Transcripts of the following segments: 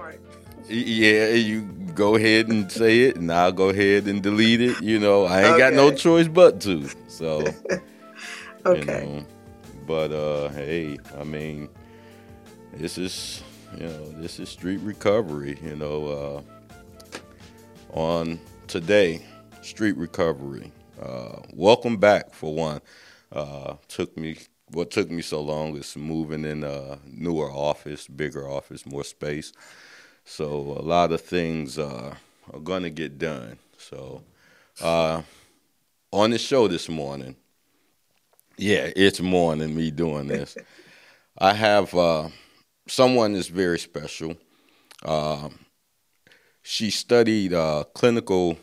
part. Yeah, you go ahead and say it, and I'll go ahead and delete it. You know, I ain't okay. got no choice but to. So, okay. You know, but uh, hey, I mean, this is you know this is street recovery. You know, uh, on today, street recovery. Uh, welcome back for one. Uh, took me what took me so long is moving in a newer office, bigger office, more space. So a lot of things uh, are going to get done. So uh, on the show this morning, yeah, it's more than me doing this. I have uh, someone that's very special. Uh, she studied uh, clinical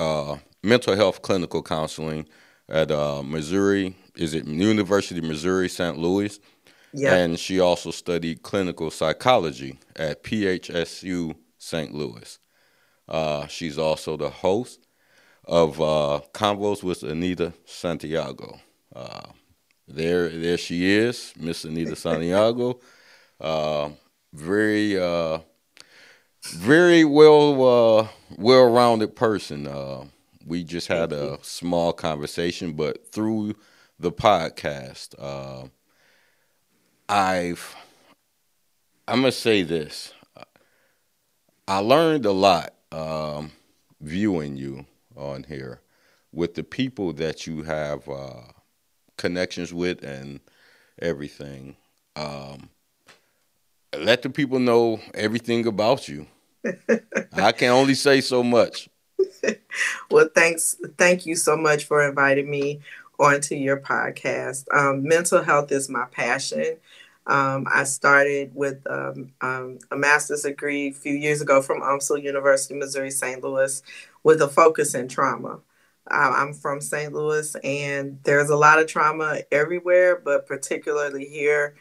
uh, mental health clinical counseling at uh, Missouri. Is it University of Missouri St. Louis? Yeah. And she also studied clinical psychology at PHSU St. Louis. Uh, she's also the host of uh, Convos with Anita Santiago. Uh, there, there she is, Miss Anita Santiago. Uh, very, uh, very well, uh, well-rounded person. we just had a small conversation, but through the podcast I've I'm gonna say this. I learned a lot um, viewing you on here with the people that you have uh, connections with and everything. Um, let the people know everything about you. I can only say so much. well, thanks. Thank you so much for inviting me onto your podcast. Um, mental health is my passion. Um, I started with um, um, a master's degree a few years ago from UMSL University, Missouri, St. Louis, with a focus in trauma. I'm from St. Louis, and there's a lot of trauma everywhere, but particularly here.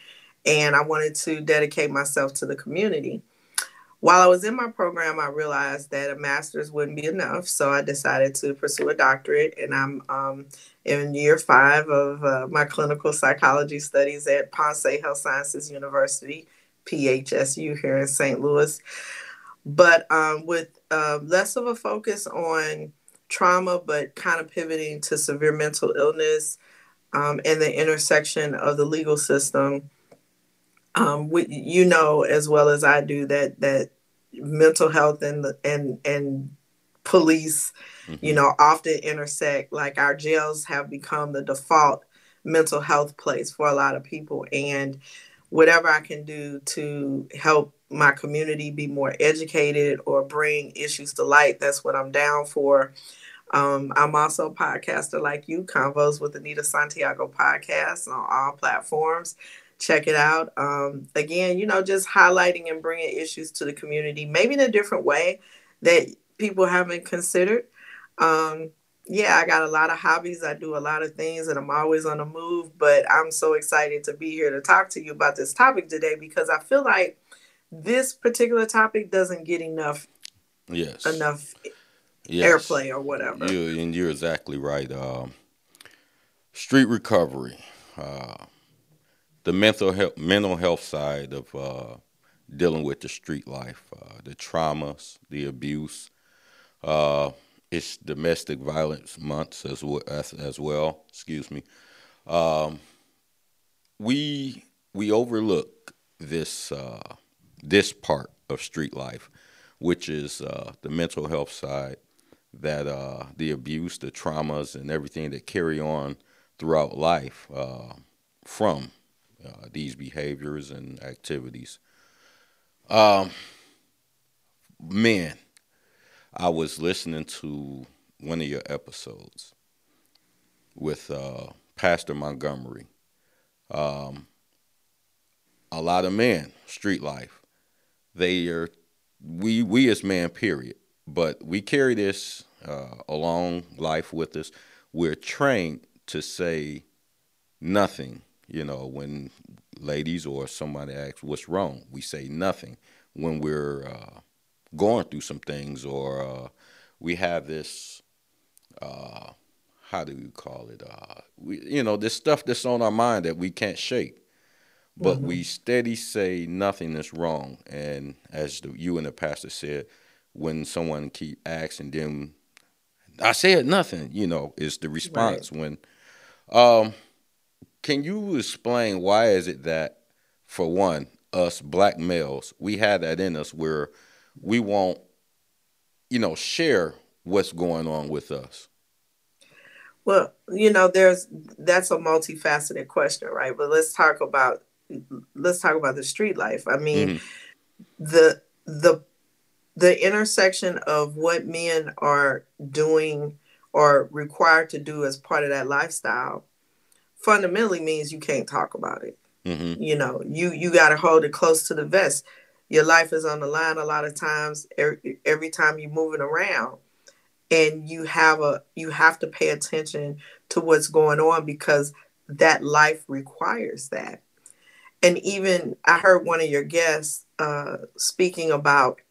And I wanted to dedicate myself to the community. While I was in my program, I realized that a master's wouldn't be enough, so I decided to pursue a doctorate, and I'm um, in year five of uh, my clinical psychology studies at Ponce Health Sciences University, PHSU here in St. Louis. But um, with uh, less of a focus on trauma, but kind of pivoting to severe mental illness um, and the intersection of the legal system um, we, you know as well as I do that that mental health and and and police, mm-hmm. you know, often intersect. Like our jails have become the default mental health place for a lot of people, and whatever I can do to help my community be more educated or bring issues to light, that's what I'm down for. Um, I'm also a podcaster like you, Convos with Anita Santiago podcast on all platforms check it out. Um, again, you know, just highlighting and bringing issues to the community, maybe in a different way that people haven't considered. Um, yeah, I got a lot of hobbies. I do a lot of things and I'm always on the move, but I'm so excited to be here to talk to you about this topic today because I feel like this particular topic doesn't get enough yes enough yes. airplay or whatever. You, and you're exactly right. Um, street recovery. Uh, the mental health mental health side of uh, dealing with the street life, uh, the traumas, the abuse. Uh, it's domestic violence months as well. As, as well excuse me. Um, we we overlook this uh, this part of street life, which is uh, the mental health side, that uh, the abuse, the traumas, and everything that carry on throughout life from uh, these behaviors and activities. Um, man, I was listening to one of your episodes with uh, Pastor Montgomery. Um, a lot of men, street life, they are we we as man, period. But we carry this uh, along life with us. We're trained to say nothing you know, when ladies or somebody asks what's wrong, we say nothing. When we're uh, going through some things or uh, we have this, uh, how do you call it? Uh, we, you know, this stuff that's on our mind that we can't shake. but mm-hmm. we steady say nothing is wrong. And as the, you and the pastor said, when someone keep asking them, I said nothing. You know, is the response right. when. Um, can you explain why is it that, for one, us black males, we have that in us where we won't, you know, share what's going on with us? Well, you know, there's that's a multifaceted question, right? But let's talk about let's talk about the street life. I mean, mm-hmm. the the the intersection of what men are doing or required to do as part of that lifestyle fundamentally means you can't talk about it. Mm-hmm. You know, you you got to hold it close to the vest. Your life is on the line a lot of times. Every, every time you're moving around, and you have a you have to pay attention to what's going on because that life requires that. And even I heard one of your guests uh, speaking about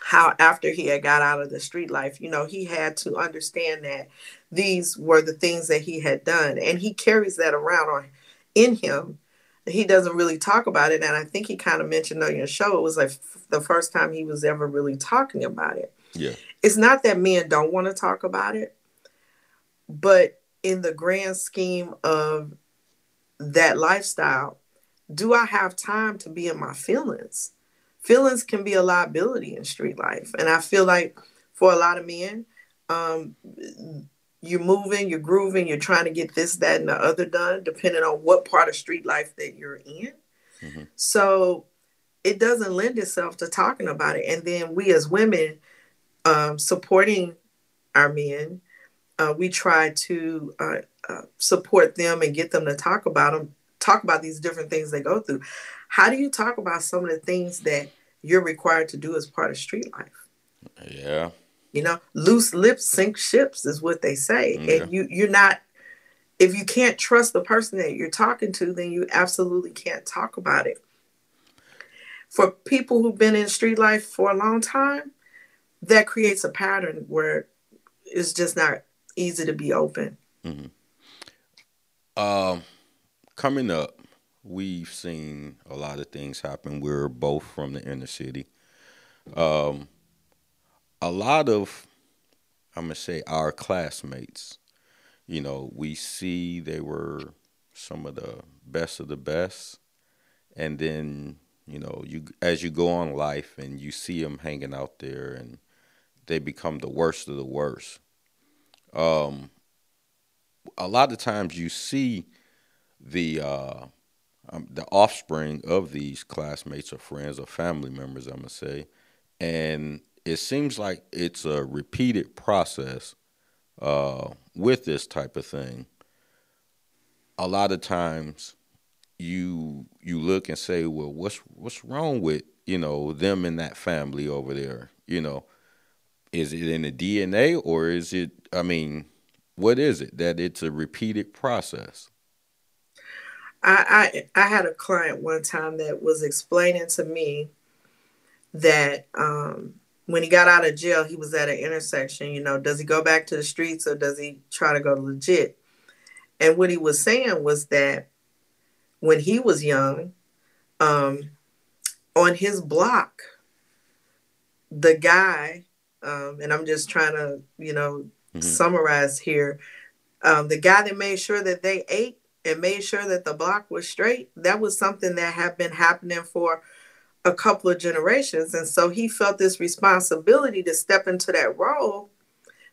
how after he had got out of the street life, you know, he had to understand that these were the things that he had done, and he carries that around on in him. He doesn't really talk about it, and I think he kind of mentioned on your show it was like f- the first time he was ever really talking about it. Yeah, it's not that men don't want to talk about it, but in the grand scheme of that lifestyle, do I have time to be in my feelings? Feelings can be a liability in street life. And I feel like for a lot of men, um, you're moving, you're grooving, you're trying to get this, that, and the other done, depending on what part of street life that you're in. Mm-hmm. So it doesn't lend itself to talking about it. And then we as women, um, supporting our men, uh, we try to uh, uh, support them and get them to talk about them, talk about these different things they go through. How do you talk about some of the things that you're required to do as part of street life? Yeah. You know, loose lips sink ships is what they say. And you you're not if you can't trust the person that you're talking to, then you absolutely can't talk about it. For people who've been in street life for a long time, that creates a pattern where it's just not easy to be open. Mm-hmm. Um, coming up, we've seen a lot of things happen. We're both from the inner city. Um, a lot of, I'm gonna say, our classmates. You know, we see they were some of the best of the best, and then you know, you as you go on life and you see them hanging out there and they become the worst of the worst. Um, a lot of times you see the uh, um, the offspring of these classmates or friends or family members, I'm gonna say, and it seems like it's a repeated process uh, with this type of thing. A lot of times, you you look and say, "Well, what's what's wrong with you know them and that family over there?" You know, is it in the DNA or is it? I mean, what is it that it's a repeated process? I, I I had a client one time that was explaining to me that um, when he got out of jail, he was at an intersection. You know, does he go back to the streets or does he try to go legit? And what he was saying was that when he was young, um, on his block, the guy um, and I'm just trying to, you know, mm-hmm. summarize here. Um, the guy that made sure that they ate and made sure that the block was straight, that was something that had been happening for a couple of generations. And so he felt this responsibility to step into that role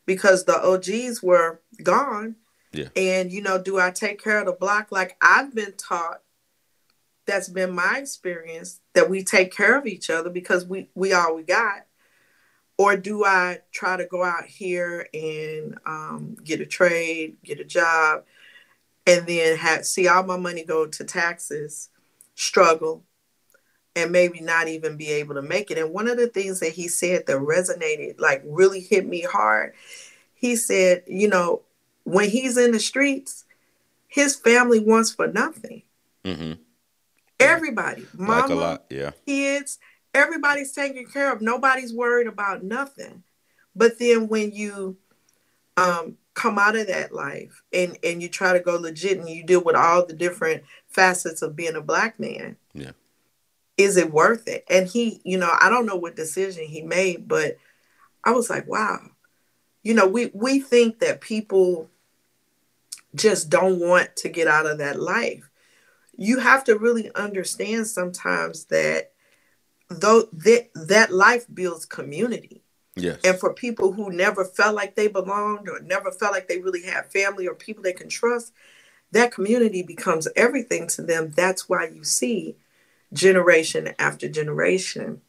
because the OGs were gone. Yeah. And, you know, do I take care of the block like I've been taught? That's been my experience that we take care of each other because we, we all we got or do I try to go out here and um, get a trade, get a job, and then have see all my money go to taxes, struggle, and maybe not even be able to make it? And one of the things that he said that resonated, like really hit me hard, he said, you know, when he's in the streets, his family wants for nothing. Mm-hmm. Everybody, mama, like lot, yeah. kids, everybody's taken care of. Nobody's worried about nothing. But then when you um, come out of that life and and you try to go legit and you deal with all the different facets of being a black man yeah is it worth it and he you know i don't know what decision he made but i was like wow you know we we think that people just don't want to get out of that life you have to really understand sometimes that though that that life builds community Yes. and for people who never felt like they belonged or never felt like they really had family or people they can trust, that community becomes everything to them. That's why you see generation after generation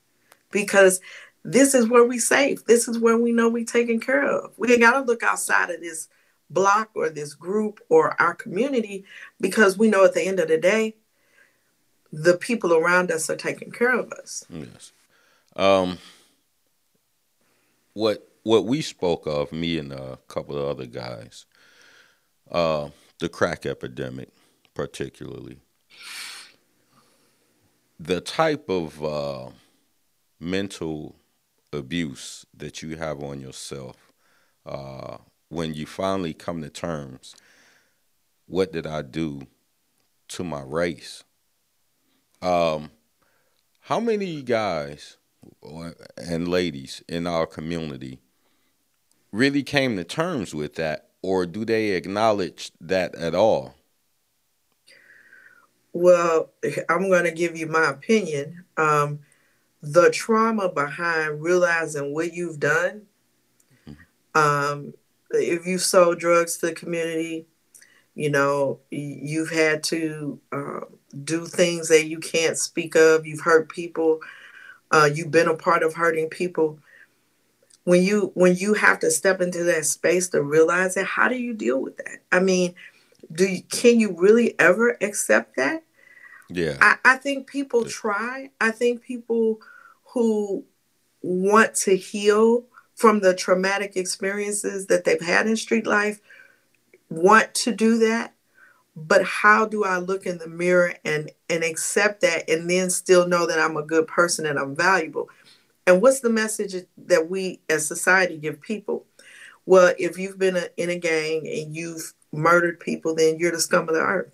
because this is where we safe. This is where we know we taken care of. We got to look outside of this block or this group or our community because we know at the end of the day, the people around us are taking care of us. Yes. Um, what what we spoke of, me and a couple of other guys, uh, the crack epidemic, particularly, the type of uh, mental abuse that you have on yourself uh, when you finally come to terms. What did I do to my race? Um, how many guys and ladies in our community really came to terms with that, or do they acknowledge that at all? Well, I'm going to give you my opinion. Um, the trauma behind realizing what you've done, mm-hmm. um, if you've sold drugs to the community, you know, you've had to uh, do things that you can't speak of, you've hurt people, uh, you've been a part of hurting people. When you when you have to step into that space to realize it how do you deal with that? I mean do you, can you really ever accept that yeah i, I think people try i think people who want to heal from the traumatic experiences that they've had in street life want to do that but how do I look in the mirror and and accept that and then still know that I'm a good person and I'm valuable? And what's the message that we as society give people? Well, if you've been a, in a gang and you've murdered people, then you're the scum of the earth.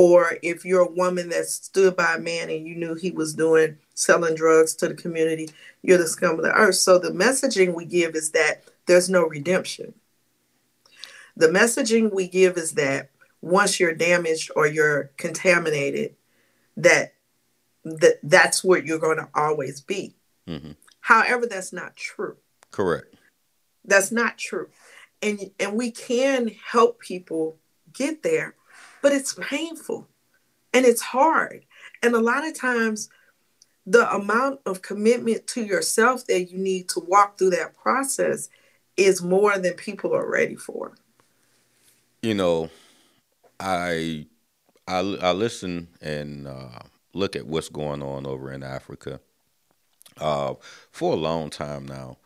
Or if you're a woman that stood by a man and you knew he was doing selling drugs to the community, you're the scum of the earth. So the messaging we give is that there's no redemption. The messaging we give is that once you're damaged or you're contaminated, that that that's where you're going to always be. Mm-hmm. However, that's not true. Correct. That's not true, and and we can help people get there, but it's painful, and it's hard, and a lot of times. The amount of commitment to yourself that you need to walk through that process is more than people are ready for. You know, I I, I listen and uh, look at what's going on over in Africa uh, for a long time now.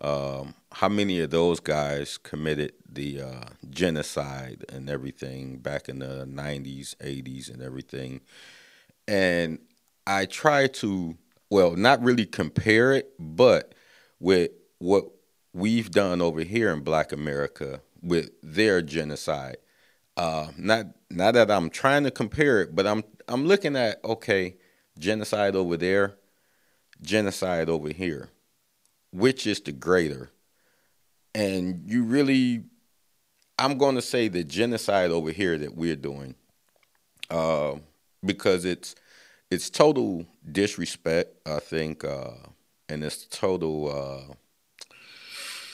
Um, how many of those guys committed the uh, genocide and everything back in the 90s, 80s, and everything? And I try to, well, not really compare it, but with what we've done over here in Black America with their genocide uh, not not that I'm trying to compare it, but I'm I'm looking at okay, genocide over there, genocide over here. Which is the greater? And you really I'm going to say the genocide over here that we're doing, uh, because it's it's total disrespect. I think, uh, and it's total. Uh,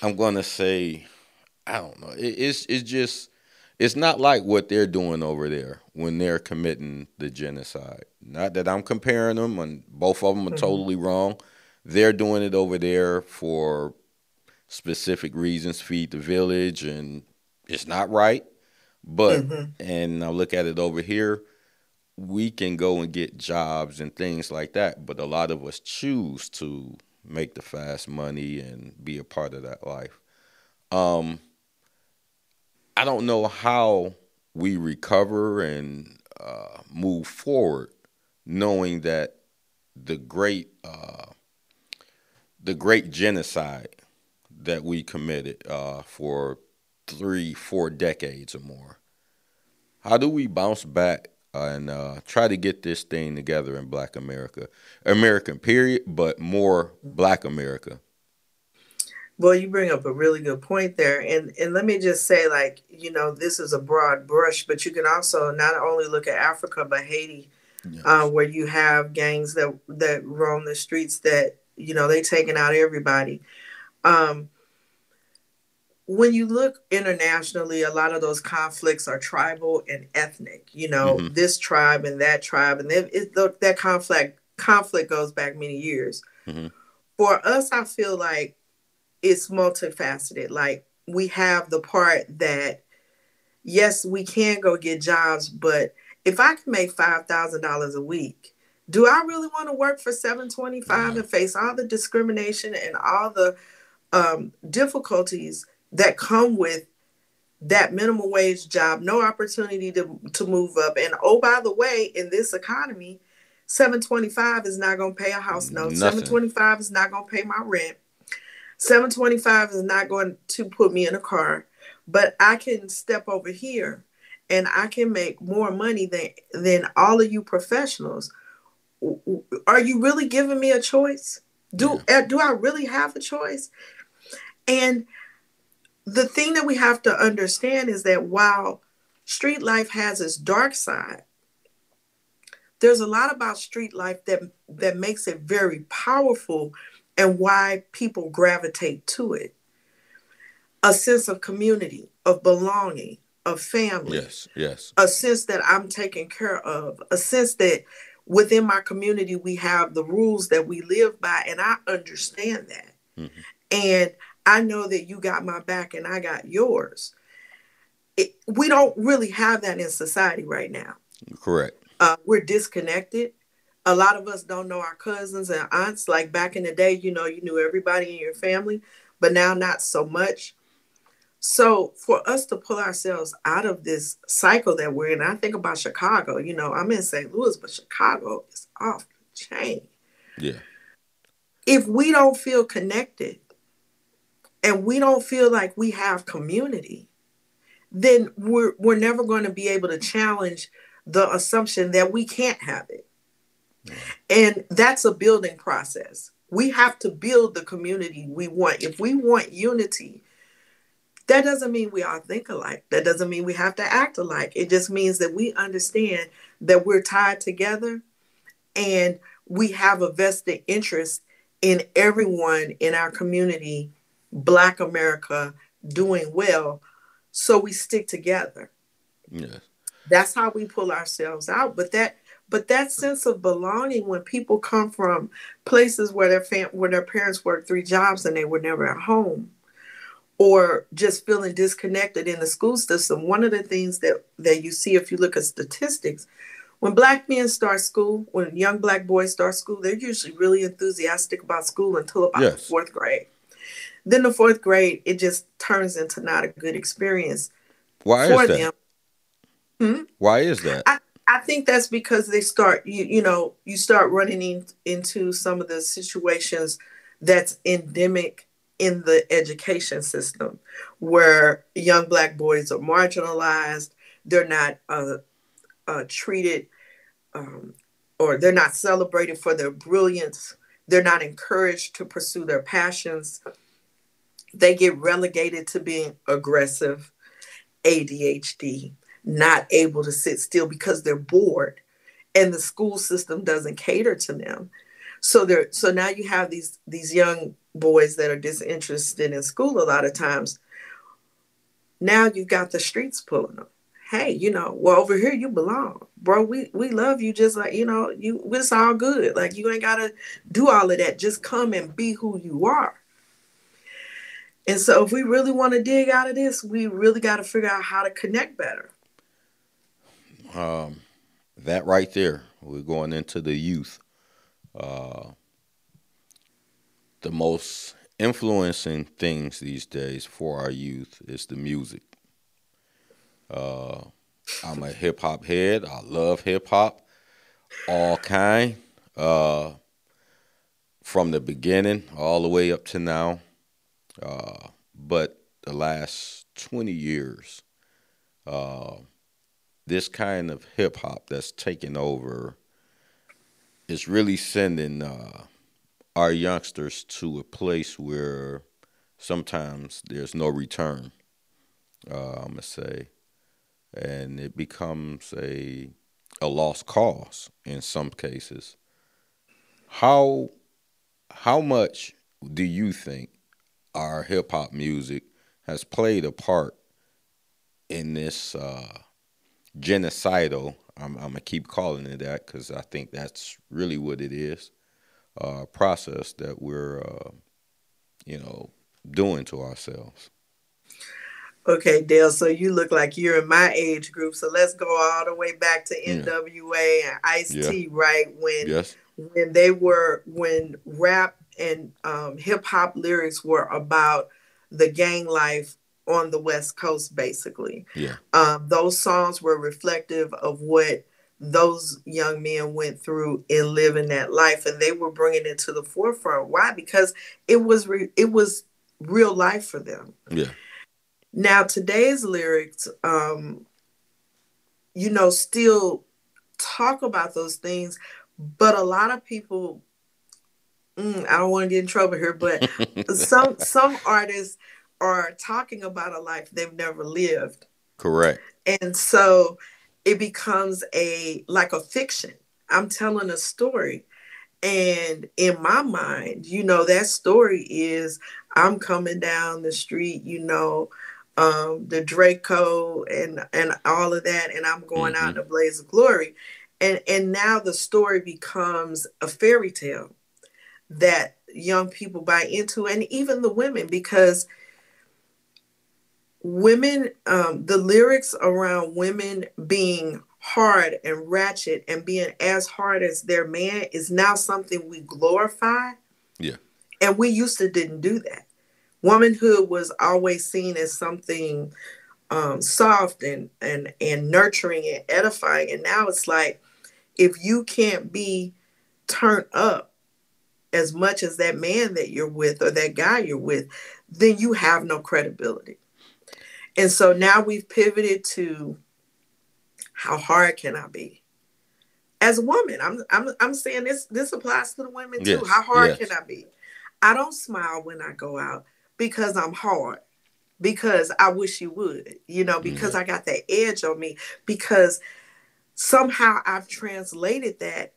I'm going to say, I don't know. It, it's it's just it's not like what they're doing over there when they're committing the genocide. Not that I'm comparing them, and both of them are mm-hmm. totally wrong. They're doing it over there for specific reasons, feed the village, and it's not right. But mm-hmm. and I look at it over here, we can go and get jobs and things like that. But a lot of us choose to make the fast money and be a part of that life. Um, I don't know how we recover and uh, move forward, knowing that the great uh, the great genocide that we committed uh, for three, four decades or more. How do we bounce back and uh, try to get this thing together in Black America, American period, but more Black America? Well, you bring up a really good point there, and and let me just say, like you know, this is a broad brush, but you can also not only look at Africa but Haiti, yes. uh, where you have gangs that that roam the streets that you know they taking out everybody. Um, when you look internationally, a lot of those conflicts are tribal and ethnic. You know, mm-hmm. this tribe and that tribe, and it, it, that conflict conflict goes back many years. Mm-hmm. For us, I feel like it's multifaceted. Like we have the part that yes, we can go get jobs, but if I can make five thousand dollars a week, do I really want to work for seven twenty five and face all the discrimination and all the um, difficulties that come with that minimum wage job, no opportunity to to move up, and oh by the way, in this economy, seven twenty five is not going to pay a house note. Twenty five is not going to pay my rent. 725 is not going to put me in a car, but I can step over here and I can make more money than than all of you professionals. Are you really giving me a choice? Do yeah. Uh, do I really have a choice? And the thing that we have to understand is that while street life has its dark side, there's a lot about street life that that makes it very powerful and why people gravitate to it a sense of community, of belonging, of family. Yes, yes. A sense that I'm taken care of, a sense that within my community we have the rules that we live by, and I understand that. Mm-hmm. And I know that you got my back and I got yours. It, we don't really have that in society right now. Correct. Uh, we're disconnected a lot of us don't know our cousins and aunts. Like back in the day, you know, you knew everybody in your family, but now not so much. So for us to pull ourselves out of this cycle that we're in, I think about Chicago. You know, I'm in St. Louis, but Chicago is off the chain. Yeah. If we don't feel connected and we don't feel like we have community, then we're we're never going to be able to challenge the assumption that we can't have it. And that's a building process. We have to build the community we want. If we want unity, that doesn't mean we all think alike. That doesn't mean we have to act alike. It just means that we understand that we're tied together and we have a vested interest in everyone in our community, Black America, doing well. So we stick together. Yes. That's how we pull ourselves out. But that but that sense of belonging when people come from places where their fam- where their parents worked three jobs and they were never at home or just feeling disconnected in the school system one of the things that that you see if you look at statistics when black men start school when young black boys start school they're usually really enthusiastic about school until about yes. the fourth grade then the fourth grade it just turns into not a good experience why for them hmm? why is that I, I think that's because they start you you know you start running in, into some of the situations that's endemic in the education system where young black boys are marginalized they're not uh, uh, treated um, or they're not celebrated for their brilliance they're not encouraged to pursue their passions they get relegated to being aggressive adhd not able to sit still because they're bored and the school system doesn't cater to them so there so now you have these these young boys that are disinterested in school a lot of times. Now you've got the streets pulling them hey you know well over here you belong. Bro we we love you just like you know you it's all good. Like you ain't gotta do all of that. Just come and be who you are. And so if we really want to dig out of this we really got to figure out how to connect better. Um, that right there, we're going into the youth. Uh, the most influencing things these days for our youth is the music. Uh, I'm a hip hop head. I love hip hop, all kind, uh, from the beginning all the way up to now. Uh, but the last 20 years, uh, this kind of hip hop that's taken over is really sending uh, our youngsters to a place where sometimes there's no return. Uh, I'm gonna say, and it becomes a a lost cause in some cases. How how much do you think our hip hop music has played a part in this uh, genocidal? I'm, I'm, gonna keep calling it that because I think that's really what it is. Uh, process that we're, uh, you know, doing to ourselves. Okay, Dale. So you look like you're in my age group. So let's go all the way back to NWA and Ice yeah. T, right? When yes. when they were when rap and um, hip hop lyrics were about the gang life on the West Coast, basically. Yeah. Um, those songs were reflective of what those young men went through in living that life, and they were bringing it to the forefront. Why? Because it was re- it was real life for them. Yeah. Now today's lyrics, um, you know, still talk about those things, but a lot of people mm, I don't want to get in trouble here, but some some artists are talking about a life they've never lived. Correct. And so it becomes a like a fiction. I'm telling a story. And in my mind, you know, that story is I'm coming down the street, you know, um, the Draco and and all of that, and I'm going mm-hmm. out in a blaze of glory. And and now the story becomes a fairy tale that young people buy into, and even the women, because women, um, the lyrics around women being hard and ratchet and being as hard as their man is now something we glorify. Yeah. And we used to didn't do that. Womanhood was always seen as something um, soft and, and and nurturing and edifying. And now it's like if you can't be turned up as much as that man that you're with or that guy you're with, then you have no credibility. And so now we've pivoted to how hard can I be? As a woman, I'm I'm I'm saying this this applies to the women too. Yes, how hard yes. can I be? I don't smile when I go out because I'm hard. Because I wish you would, you know, because mm-hmm. I got that edge on me. Because somehow I've translated that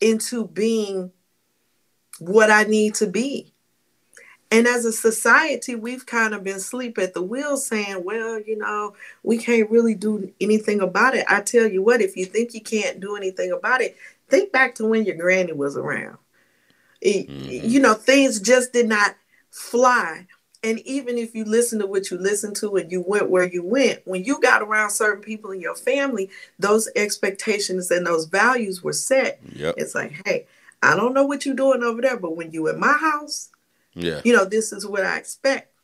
into being what I need to be. And as a society, we've kind of been asleep at the wheel saying, well, you know, we can't really do anything about it. I tell you what, if you think you can't do anything about it, think back to when your granny was around. mm-hmm. You know, things just did not fly. And even if you listen to what you listened to and you went where you went, when you got around certain people in your family, those expectations and those values were set. Yep. It's like, hey, I don't know what you're doing over there, but when you in my house, yeah, you know, this is what I expect.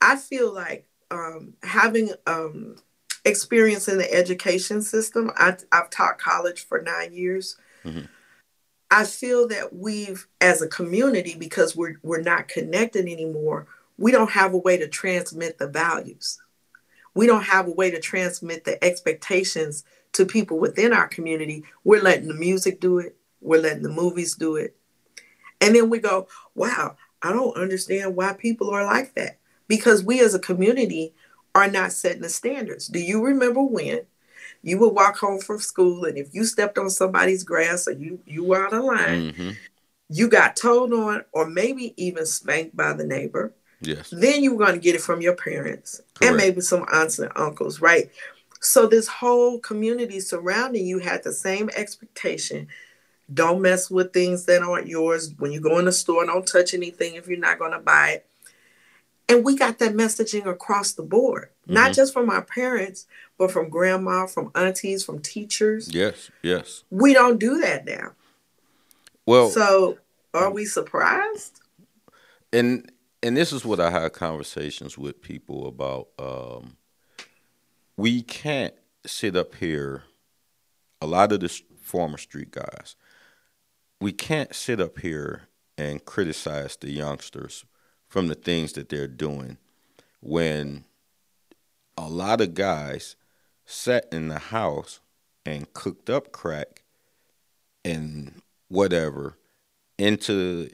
I feel like um, having um, experience in the education system. I, have taught college for nine years. Mm-hmm. I feel that we've, as a community, because we're we're not connected anymore, we don't have a way to transmit the values. We don't have a way to transmit the expectations to people within our community. We're letting the music do it. We're letting the movies do it. And then we go, wow, I don't understand why people are like that. Because we as a community are not setting the standards. Do you remember when you would walk home from school and if you stepped on somebody's grass or you, you were out of line, mm-hmm. you got told on or maybe even spanked by the neighbor. Yes. Then you were going to get it from your parents Correct. and maybe some aunts and uncles, right? So this whole community surrounding you had the same expectation don't mess with things that aren't yours. When you go in the store, don't touch anything if you're not going to buy it. And we got that messaging across the board, mm-hmm. not just from our parents, but from grandma, from aunties, from teachers. Yes, yes. We don't do that now. Well, so are we surprised? And and this is what I had conversations with people about. Um, we can't sit up here. A lot of the former street guys, we can't sit up here and criticize the youngsters from the things that they're doing when a lot of guys sat in the house and cooked up crack and whatever into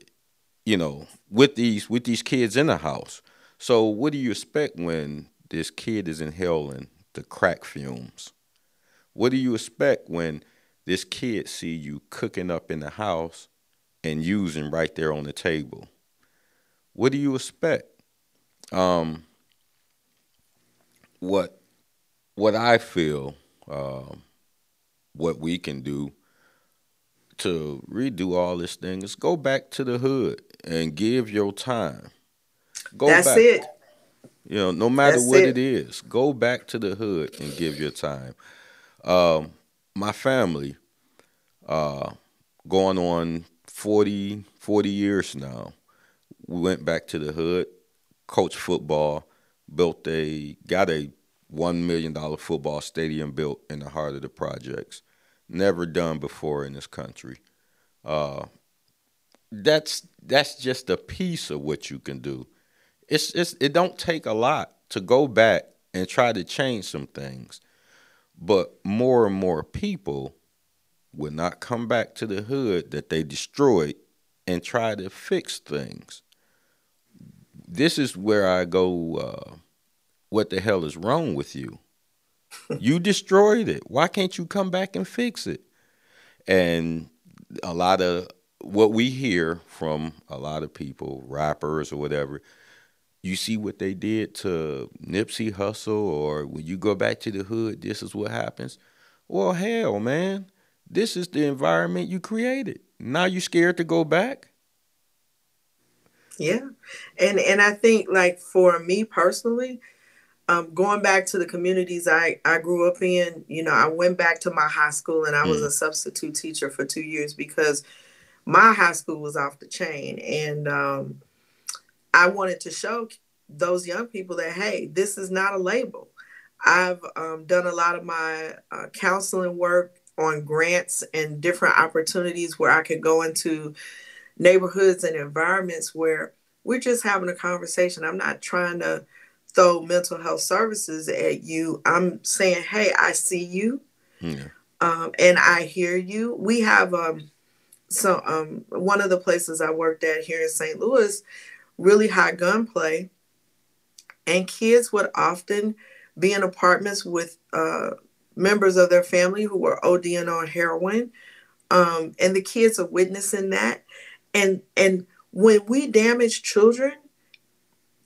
you know with these with these kids in the house. So what do you expect when this kid is inhaling the crack fumes? What do you expect when this kid see you cooking up in the house and using right there on the table what do you expect um what what i feel um what we can do to redo all this thing is go back to the hood and give your time. Go That's back. it. You know, no matter That's what it. it is, go back to the hood and give your time. Um, my family, uh, going on 40, 40 years now, we went back to the hood, coached football, built a, got a $1 million football stadium built in the heart of the projects never done before in this country. Uh, that's that's just a piece of what you can do. It's it's it don't take a lot to go back and try to change some things, but more and more people will not come back to the hood that they destroyed and try to fix things. This is where I go. Uh, what the hell is wrong with you? you destroyed it. Why can't you come back and fix it? And a lot of what we hear from a lot of people, rappers or whatever, you see what they did to Nipsey Hussle, or when you go back to the hood, this is what happens. Well, hell, man, this is the environment you created. Now you scared to go back. Yeah, and and I think like for me personally, um, going back to the communities I, I grew up in, you know, I went back to my high school and I was mm. a substitute teacher for two years because my high school was off the chain. And um, I wanted to show those young people that, hey, this is not a label. I've um, done a lot of my uh, counseling work on grants and different opportunities where I could go into neighborhoods and environments where we're just having a conversation. I'm not trying to throw mental health services at you, I'm saying, hey, I see you, yeah. um, and I hear you. We have um, so um, one of the places I worked at here in St. Louis, really high gunplay, and kids would often be in apartments with uh, members of their family who were ODing on heroin, um, and the kids are witnessing that, and and when we damage children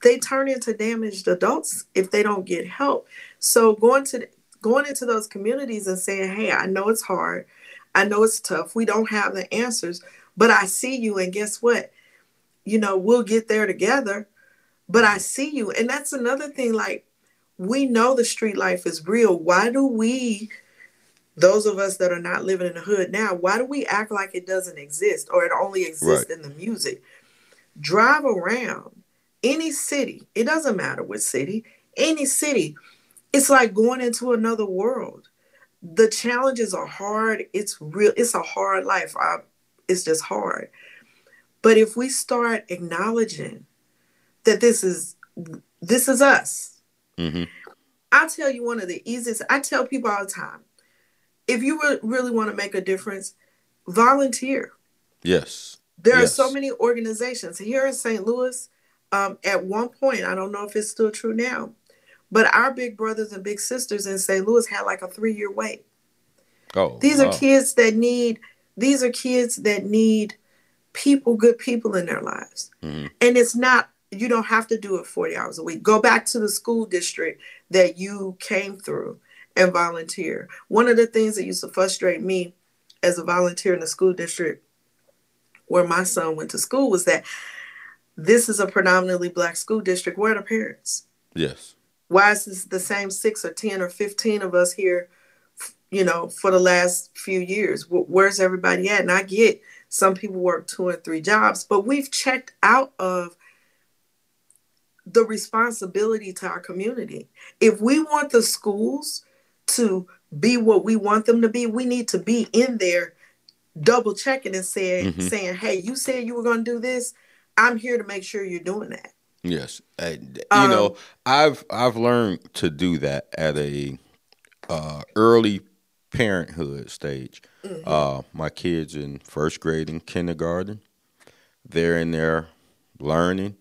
they turn into damaged adults if they don't get help. So going to going into those communities and saying, "Hey, I know it's hard. I know it's tough. We don't have the answers, but I see you and guess what? You know, we'll get there together, but I see you." And that's another thing like we know the street life is real. Why do we those of us that are not living in the hood now, why do we act like it doesn't exist or it only exists right. in the music? Drive around any city, it doesn't matter what city, any city, it's like going into another world. The challenges are hard. It's real, it's a hard life. I, it's just hard. But if we start acknowledging that this is this is us, mm-hmm. I'll tell you one of the easiest. I tell people all the time, if you re- really want to make a difference, volunteer. Yes. There yes. are so many organizations here in St. Louis um, at one point, I don't know if it's still true now, but our big brothers and big sisters in St. Louis had like a three year wait. Oh, these wow. are kids that need. These are kids that need people, good people in their lives, mm-hmm. and it's not. You don't have to do it forty hours a week. Go back to the school district that you came through and volunteer. One of the things that used to frustrate me as a volunteer in the school district where my son went to school was that this is a predominantly black school district. Where are the parents? Yes. Why is this the same six or 10 or 15 of us here, you know, for the last few years? Where's everybody at? And I get some people work two and three jobs, but we've checked out of the responsibility to our community. If we want the schools to be what we want them to be, we need to be in there double checking and saying, mm-hmm. saying, hey, you said you were going to do this I'm here to make sure you're doing that. Yes, uh, you um, know, I've I've learned to do that at a uh, early parenthood stage. Mm-hmm. Uh, my kids in first grade and kindergarten, they're in there learning.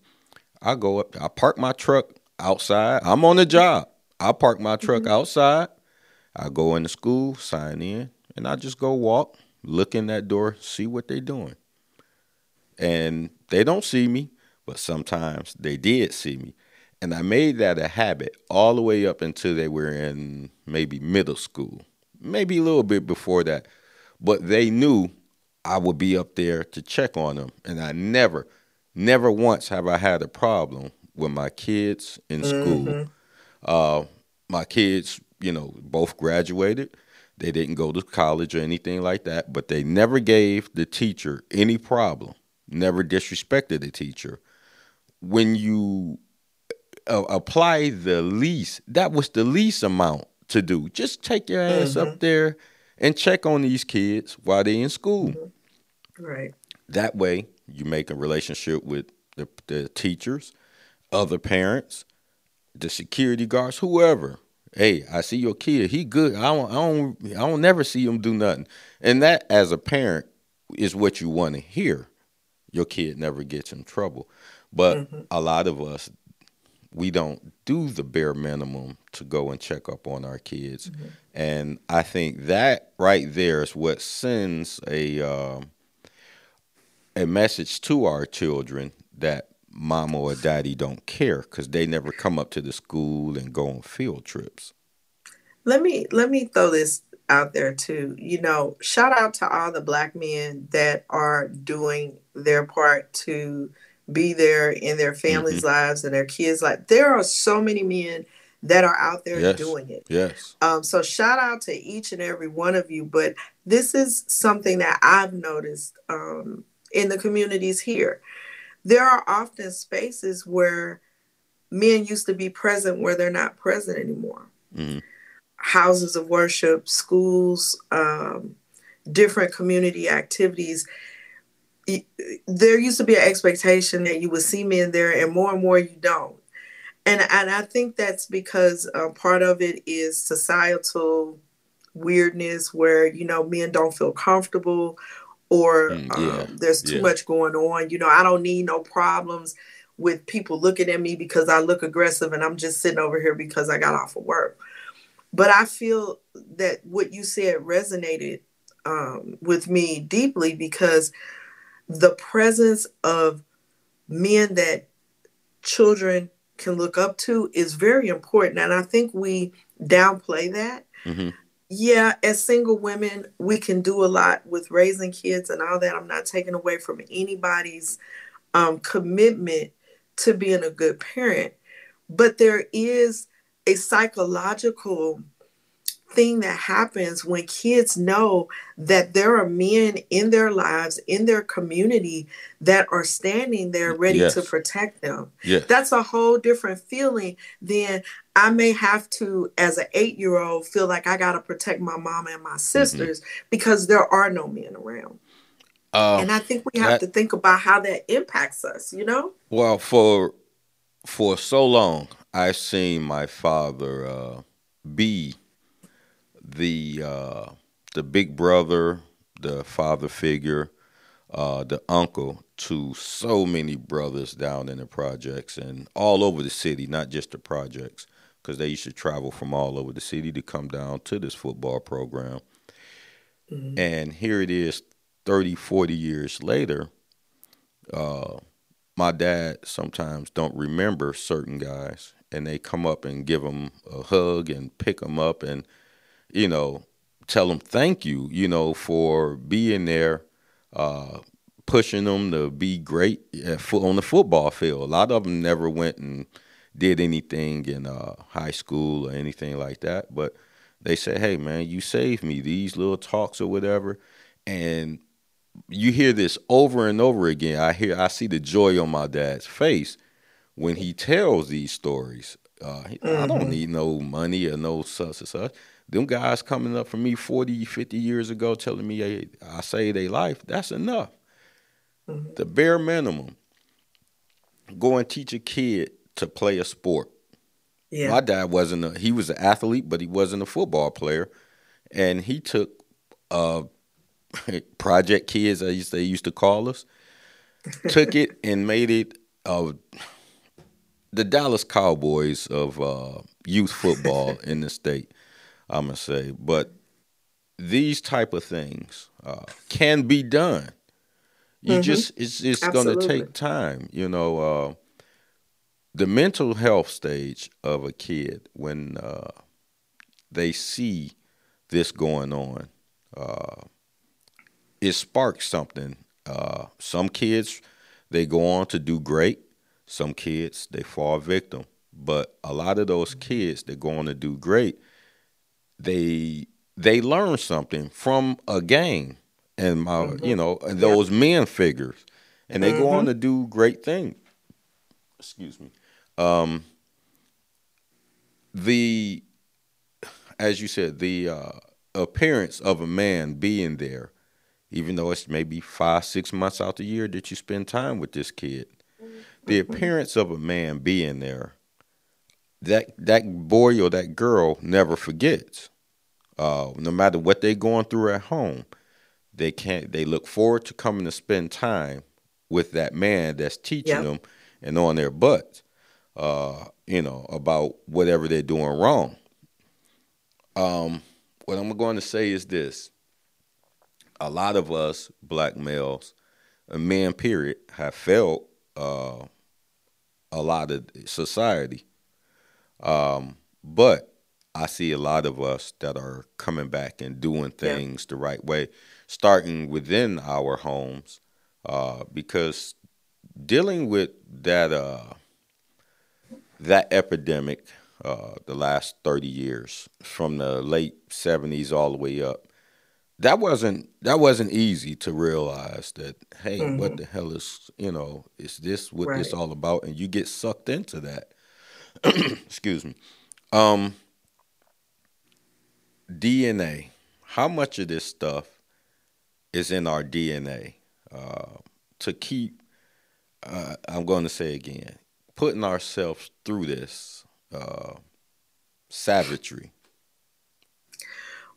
I go up, I park my truck outside. I'm on the job. I park my truck mm-hmm. outside. I go into school, sign in, and I just go walk, look in that door, see what they're doing. And they don't see me but sometimes they did see me. And I made that a habit all the way up until they were in maybe middle school, maybe a little bit before that. But they knew I would be up there to check on them. And I never, never once have I had a problem with my kids in school. Mm-hmm. Uh, my kids, you know, both graduated. They didn't go to college or anything like that, but they never gave the teacher any problem, never disrespected the teacher when you uh, apply the lease, that was the least amount to do. Just take your ass mm-hmm. up there and check on these kids while they're in school. Mm-hmm. Right. That way, you make a relationship with the, the teachers, other parents, the security guards, whoever. Hey, I see your kid. He good. I don't. I don't. I don't never see him do nothing. And that, as a parent, is what you want to hear. Your kid never gets in trouble. But mm-hmm. a lot of us, we don't do the bare minimum to go and check up on our kids. Mm-hmm. And I think that right there is what sends a uh, a message to our children that mama or daddy don't care because they never come up to the school and go on field trips. Let me let me throw this out there too. You know, shout out to all the black men that are doing their part to be there in their families' mm-hmm. lives and their kids' life. There are so many men that are out there yes. doing it. Yes. Um, so shout out to each and every one of you. But this is something that I've noticed um, in the communities here. There are often spaces where men used to be present where they're not present anymore. Mm-hmm. Houses of worship, schools, um, different community activities there used to be an expectation that you would see men there, and more and more you don't. And and I think that's because uh, part of it is societal weirdness, where you know men don't feel comfortable, or mm, yeah, um, there's too yeah. much going on. You know, I don't need no problems with people looking at me because I look aggressive, and I'm just sitting over here because I got off of work. But I feel that what you said resonated um, with me deeply because the presence of men that children can look up to is very important. And I think we downplay that. Mm-hmm. Yeah, as single women, we can do a lot with raising kids and all that. I'm not taking away from anybody's um, commitment to being a good parent, but there is a psychological thing that happens when kids know that there are men in their lives, in their community that are standing there ready yes. to protect them. Yes. That's a whole different feeling than I may have to, as an eight year old, feel like I got to protect my mom and my mm-hmm. sisters mm-hmm. because there are no men around. Um, and I think we have that, to think about how that impacts us, you know? Well, for for so long, I've seen my father uh, be the uh, the big brother, the father figure, uh, the uncle to so many brothers down in the projects and all over the city, not just the projects, because they used to travel from all over the city to come down to this football program. Mm-hmm. And here it is 30, 40 years later. Uh, my dad sometimes don't remember certain guys and they come up and give them a hug and pick them up and – you know, tell them thank you, you know, for being there, uh, pushing them to be great on the football field. A lot of them never went and did anything in uh, high school or anything like that, but they say, "Hey, man, you saved me." These little talks or whatever, and you hear this over and over again. I hear, I see the joy on my dad's face when he tells these stories. Uh, mm-hmm. I don't mm-hmm. need no money or no such and such them guys coming up for me 40, 50 years ago telling me hey, I saved their life, that's enough. Mm-hmm. The bare minimum. go and teach a kid to play a sport. Yeah. My dad wasn't a he was an athlete, but he wasn't a football player. And he took uh project kids as they used to call us, took it and made it uh, the Dallas Cowboys of uh, youth football in the state. I'm gonna say, but these type of things uh, can be done. You mm-hmm. just it's it's going to take time. You know, uh, the mental health stage of a kid when uh, they see this going on, uh, it sparks something. Uh, some kids they go on to do great. Some kids they fall victim. But a lot of those kids that go on to do great, they they learn something from a game and my mm-hmm. you know and those yep. men figures, and they mm-hmm. go on mm-hmm. to do great things. Excuse me. Um, the as you said, the uh, appearance of a man being there, even though it's maybe five, six months out the year that you spend time with this kid, the mm-hmm. appearance of a man being there, that that boy or that girl never forgets. Uh, no matter what they're going through at home, they can't. They look forward to coming to spend time with that man that's teaching yep. them and on their butts, uh, you know, about whatever they're doing wrong. Um, what I'm going to say is this: a lot of us black males, men, period, have failed uh, a lot of society. Um, but I see a lot of us that are coming back and doing things yeah. the right way, starting within our homes, uh, because dealing with that uh, that epidemic, uh, the last thirty years, from the late seventies all the way up, that wasn't that wasn't easy to realize that. Hey, mm-hmm. what the hell is you know is this what right. this all about? And you get sucked into that. Excuse me. Um, DNA. How much of this stuff is in our DNA uh, to keep? Uh, I'm going to say again, putting ourselves through this uh, savagery.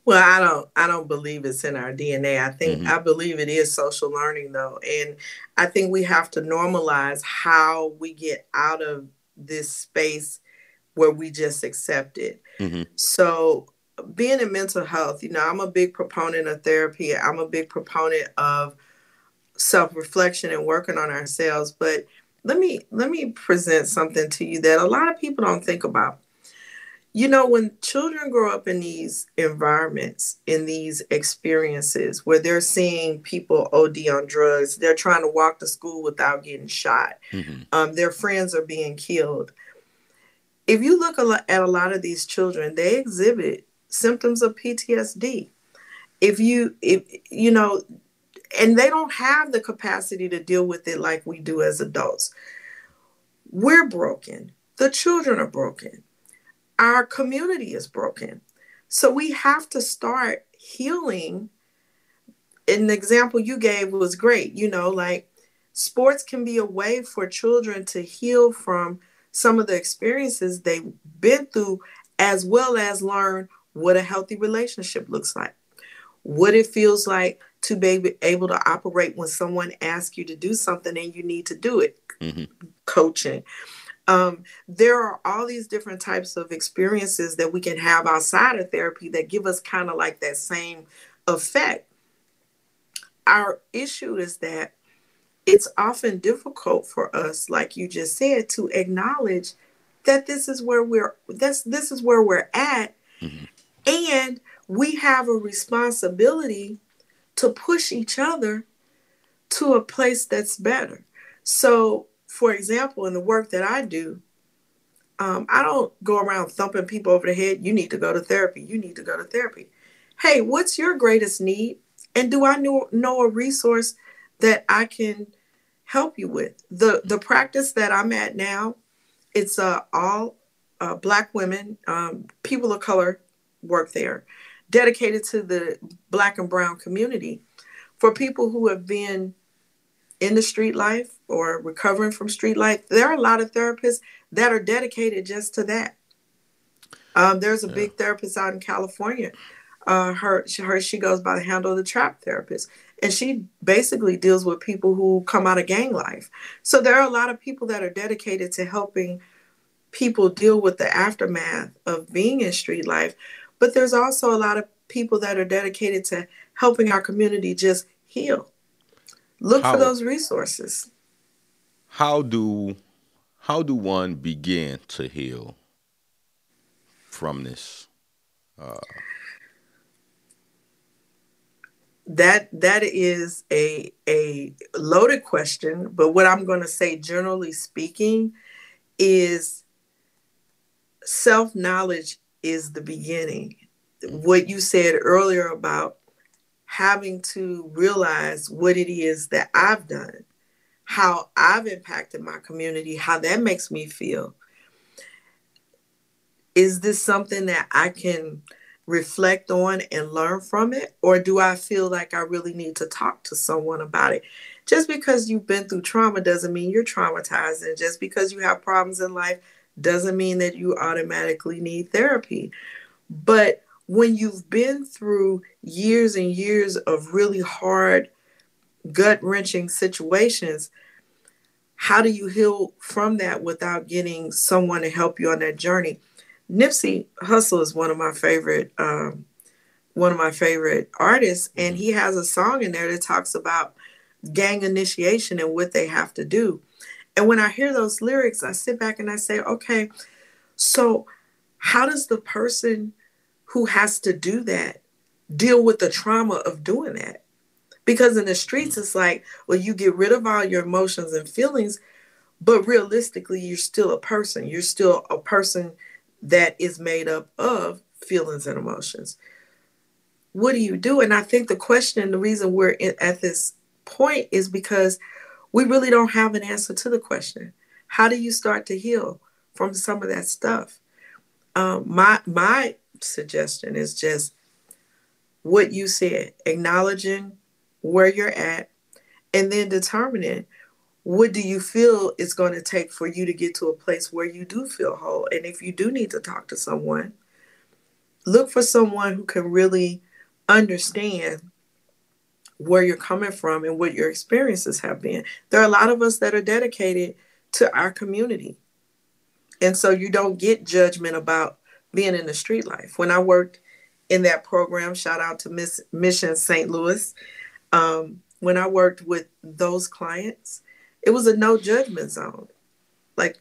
Well, I don't I don't believe it's in our DNA. I think mm-hmm. I believe it is social learning though. And I think we have to normalize how we get out of this space where we just accept it. Mm-hmm. So being in mental health, you know, I'm a big proponent of therapy. I'm a big proponent of self-reflection and working on ourselves, but let me let me present something to you that a lot of people don't think about. You know, when children grow up in these environments, in these experiences where they're seeing people OD on drugs, they're trying to walk to school without getting shot, mm-hmm. um, their friends are being killed. If you look at a lot of these children, they exhibit symptoms of PTSD. If you, if you know, and they don't have the capacity to deal with it like we do as adults. We're broken. The children are broken. Our community is broken. So we have to start healing. An example you gave was great. You know, like sports can be a way for children to heal from some of the experiences they've been through, as well as learn what a healthy relationship looks like, what it feels like to be able to operate when someone asks you to do something and you need to do it. Mm-hmm. Coaching. Um, there are all these different types of experiences that we can have outside of therapy that give us kind of like that same effect. Our issue is that it's often difficult for us, like you just said, to acknowledge that this is where we're this this is where we're at mm-hmm. And we have a responsibility to push each other to a place that's better. So, for example, in the work that I do, um, I don't go around thumping people over the head. You need to go to therapy. You need to go to therapy. Hey, what's your greatest need? And do I know, know a resource that I can help you with? The the practice that I'm at now, it's uh, all uh, Black women, um, people of color work there, dedicated to the Black and Brown community for people who have been in the street life or recovering from street life, there are a lot of therapists that are dedicated just to that. Um, there's a yeah. big therapist out in California. Uh, her, her, she goes by the handle of the trap therapist, and she basically deals with people who come out of gang life. So there are a lot of people that are dedicated to helping people deal with the aftermath of being in street life, but there's also a lot of people that are dedicated to helping our community just heal. Look how, for those resources. How do how do one begin to heal from this? Uh, that that is a a loaded question, but what I'm going to say, generally speaking, is self knowledge is the beginning. What you said earlier about having to realize what it is that I've done, how I've impacted my community, how that makes me feel. Is this something that I can reflect on and learn from it? Or do I feel like I really need to talk to someone about it? Just because you've been through trauma doesn't mean you're traumatized. And just because you have problems in life doesn't mean that you automatically need therapy. But when you've been through years and years of really hard, gut wrenching situations, how do you heal from that without getting someone to help you on that journey? Nipsey Hussle is one of my favorite, um, one of my favorite artists, and he has a song in there that talks about gang initiation and what they have to do. And when I hear those lyrics, I sit back and I say, okay, so how does the person who has to do that deal with the trauma of doing that. Because in the streets, it's like, well, you get rid of all your emotions and feelings, but realistically, you're still a person. You're still a person that is made up of feelings and emotions. What do you do? And I think the question, and the reason we're at this point is because we really don't have an answer to the question. How do you start to heal from some of that stuff? Um, my my suggestion is just what you said, acknowledging where you're at, and then determining what do you feel it's going to take for you to get to a place where you do feel whole. And if you do need to talk to someone, look for someone who can really understand where you're coming from and what your experiences have been. There are a lot of us that are dedicated to our community. And so you don't get judgment about being in the street life. When I worked in that program, shout out to Miss Mission St. Louis. Um, when I worked with those clients, it was a no judgment zone. Like,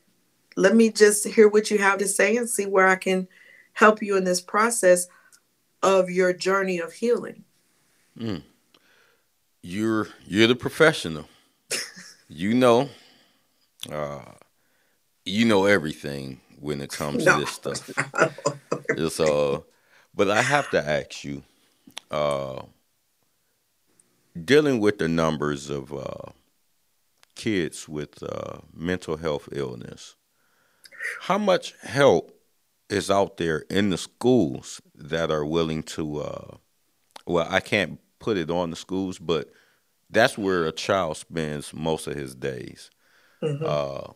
let me just hear what you have to say and see where I can help you in this process of your journey of healing. Mm. You're you're the professional. you know, uh, you know everything when it comes no, to this stuff. it's uh, but I have to ask you, uh, dealing with the numbers of uh, kids with uh, mental health illness, how much help is out there in the schools that are willing to? Uh, well, I can't put it on the schools, but that's where a child spends most of his days. Mm-hmm. Uh,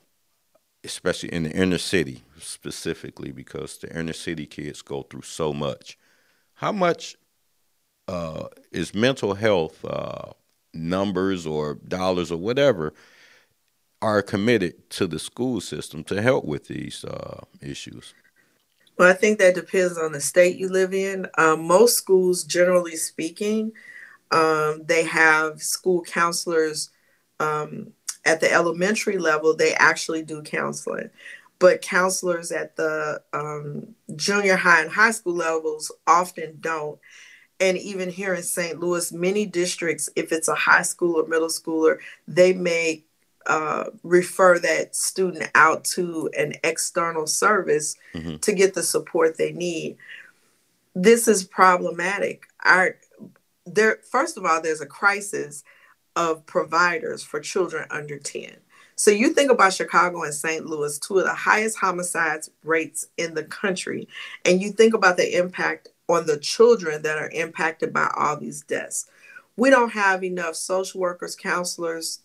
especially in the inner city specifically, because the inner city kids go through so much. How much uh, is mental health uh, numbers or dollars or whatever are committed to the school system to help with these uh, issues? Well, I think that depends on the state you live in. Um, most schools, generally speaking, um, they have school counselors um, at the elementary level, they actually do counseling. But counselors at the um, junior high and high school levels often don't. And even here in St. Louis, many districts, if it's a high school or middle schooler, they may uh, refer that student out to an external service mm-hmm. to get the support they need. This is problematic. Our there, first of all, there's a crisis of providers for children under 10. So you think about Chicago and St. Louis, two of the highest homicides rates in the country, and you think about the impact on the children that are impacted by all these deaths. We don't have enough social workers, counselors,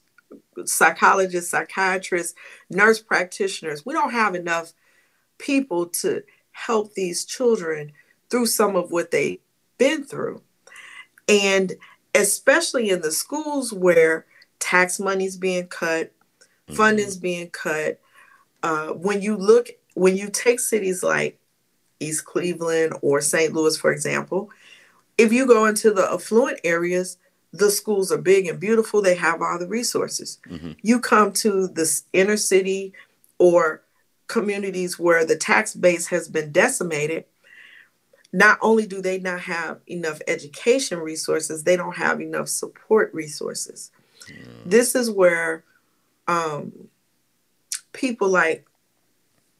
psychologists, psychiatrists, nurse practitioners. We don't have enough people to help these children through some of what they've been through. And especially in the schools where tax money's being cut, mm-hmm. funding's being cut. Uh, when you look, when you take cities like East Cleveland or St. Louis, for example, if you go into the affluent areas, the schools are big and beautiful. They have all the resources. Mm-hmm. You come to this inner city or communities where the tax base has been decimated, not only do they not have enough education resources, they don't have enough support resources. Mm. This is where um, people like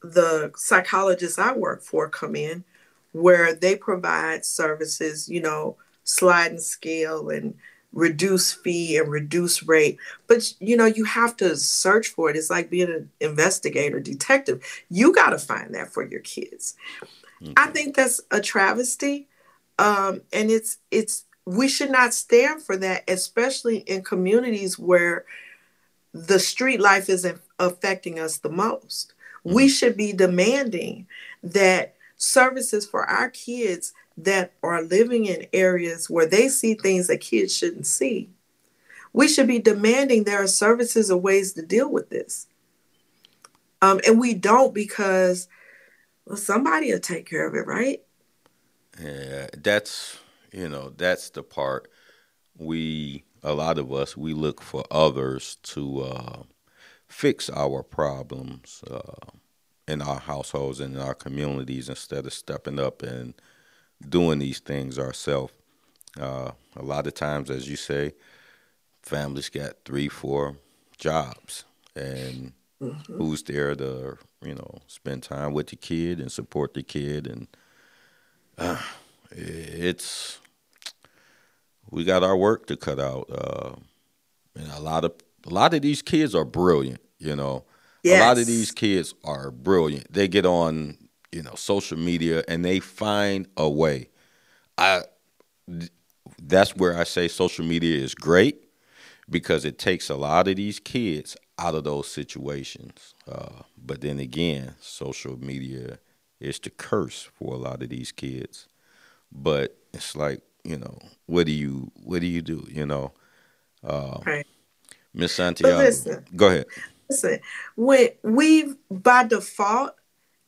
the psychologists I work for come in, where they provide services, you know, slide and scale and reduce fee and reduce rate. But you know, you have to search for it. It's like being an investigator, detective. You got to find that for your kids. I think that's a travesty. Um, and it's it's we should not stand for that, especially in communities where the street life is affecting us the most. Mm-hmm. We should be demanding that services for our kids that are living in areas where they see things that kids shouldn't see. We should be demanding there are services or ways to deal with this. Um, and we don't because well, somebody will take care of it, right? Yeah, that's you know that's the part we a lot of us we look for others to uh, fix our problems uh, in our households and in our communities instead of stepping up and doing these things ourselves. Uh, a lot of times, as you say, families got three, four jobs, and mm-hmm. who's there to you know spend time with the kid and support the kid, and uh, it's we got our work to cut out. Uh, and a lot of a lot of these kids are brilliant, you know. Yes. A lot of these kids are brilliant. They get on you know social media and they find a way i that's where i say social media is great because it takes a lot of these kids out of those situations uh, but then again social media is the curse for a lot of these kids but it's like you know what do you what do you do you know uh, right. miss santiago listen, go ahead listen when we by default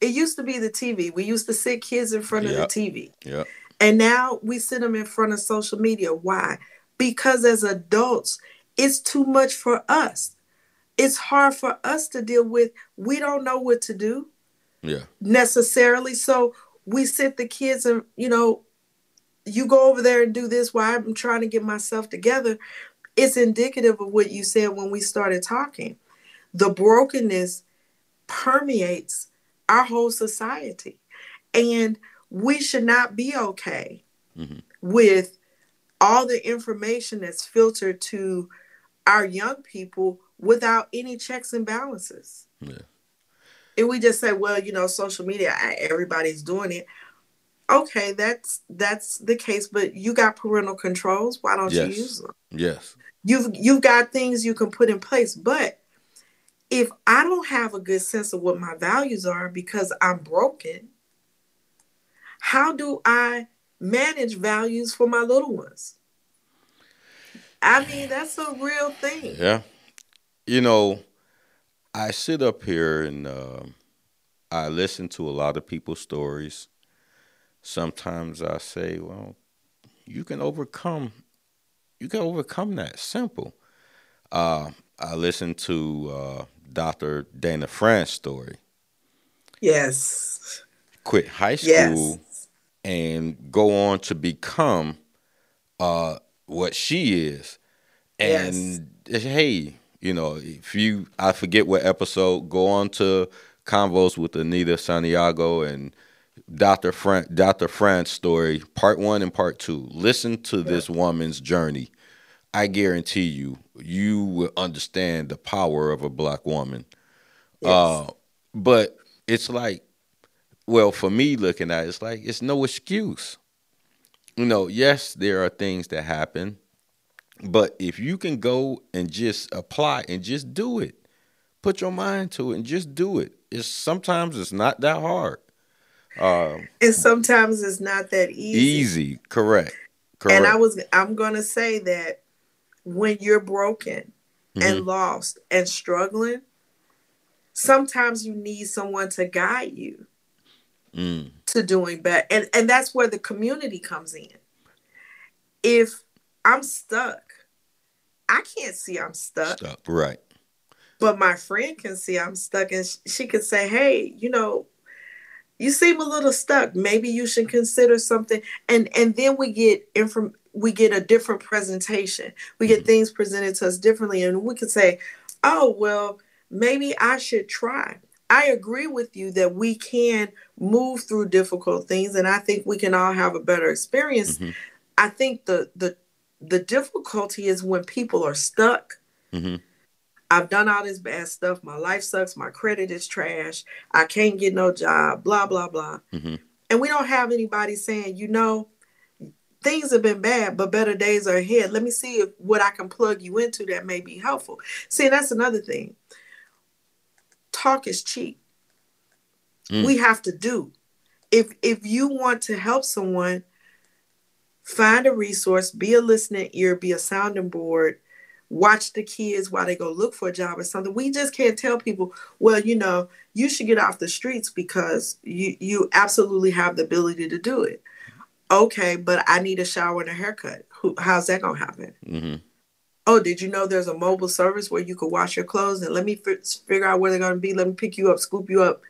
it used to be the TV. We used to sit kids in front yep. of the TV. Yeah. And now we sit them in front of social media. Why? Because as adults, it's too much for us. It's hard for us to deal with. We don't know what to do. Yeah. Necessarily. So we sit the kids and, you know, you go over there and do this while I'm trying to get myself together. It's indicative of what you said when we started talking. The brokenness permeates our whole society. And we should not be okay mm-hmm. with all the information that's filtered to our young people without any checks and balances. Yeah. And we just say, well, you know, social media, everybody's doing it. Okay, that's that's the case, but you got parental controls. Why don't yes. you use them? Yes. You've you've got things you can put in place, but if I don't have a good sense of what my values are because I'm broken, how do I manage values for my little ones? I mean, that's a real thing. Yeah. You know, I sit up here and uh, I listen to a lot of people's stories. Sometimes I say, well, you can overcome, you can overcome that. Simple. Uh, I listen to uh, Dr. Dana France story. Yes. Quit high school yes. and go on to become uh, what she is. And yes. hey, you know, if you, I forget what episode, go on to Convos with Anita Santiago and Dr. Fran, Dr. France story, part one and part two. Listen to this woman's journey I guarantee you, you will understand the power of a black woman. Yes. Uh, but it's like, well, for me looking at it, it's like it's no excuse. You know, yes, there are things that happen. But if you can go and just apply and just do it, put your mind to it and just do it. It's sometimes it's not that hard. Um, and sometimes it's not that easy. Easy, correct. Correct. And I was I'm gonna say that when you're broken mm-hmm. and lost and struggling, sometimes you need someone to guide you mm. to doing better. And and that's where the community comes in. If I'm stuck, I can't see I'm stuck. Stuck, right. But my friend can see I'm stuck and she can say, "Hey, you know, you seem a little stuck. Maybe you should consider something." And and then we get inform we get a different presentation. We get mm-hmm. things presented to us differently and we can say, "Oh, well, maybe I should try." I agree with you that we can move through difficult things and I think we can all have a better experience. Mm-hmm. I think the the the difficulty is when people are stuck. Mm-hmm. I've done all this bad stuff. My life sucks. My credit is trash. I can't get no job. Blah blah blah. Mm-hmm. And we don't have anybody saying, you know, things have been bad, but better days are ahead. Let me see if what I can plug you into that may be helpful. See, that's another thing. Talk is cheap. Mm. We have to do. If if you want to help someone, find a resource, be a listening ear, be a sounding board, watch the kids while they go look for a job or something. We just can't tell people, well, you know, you should get off the streets because you you absolutely have the ability to do it. Okay, but I need a shower and a haircut. Who, how's that gonna happen? Mm-hmm. Oh, did you know there's a mobile service where you could wash your clothes and let me f- figure out where they're gonna be? Let me pick you up, scoop you up,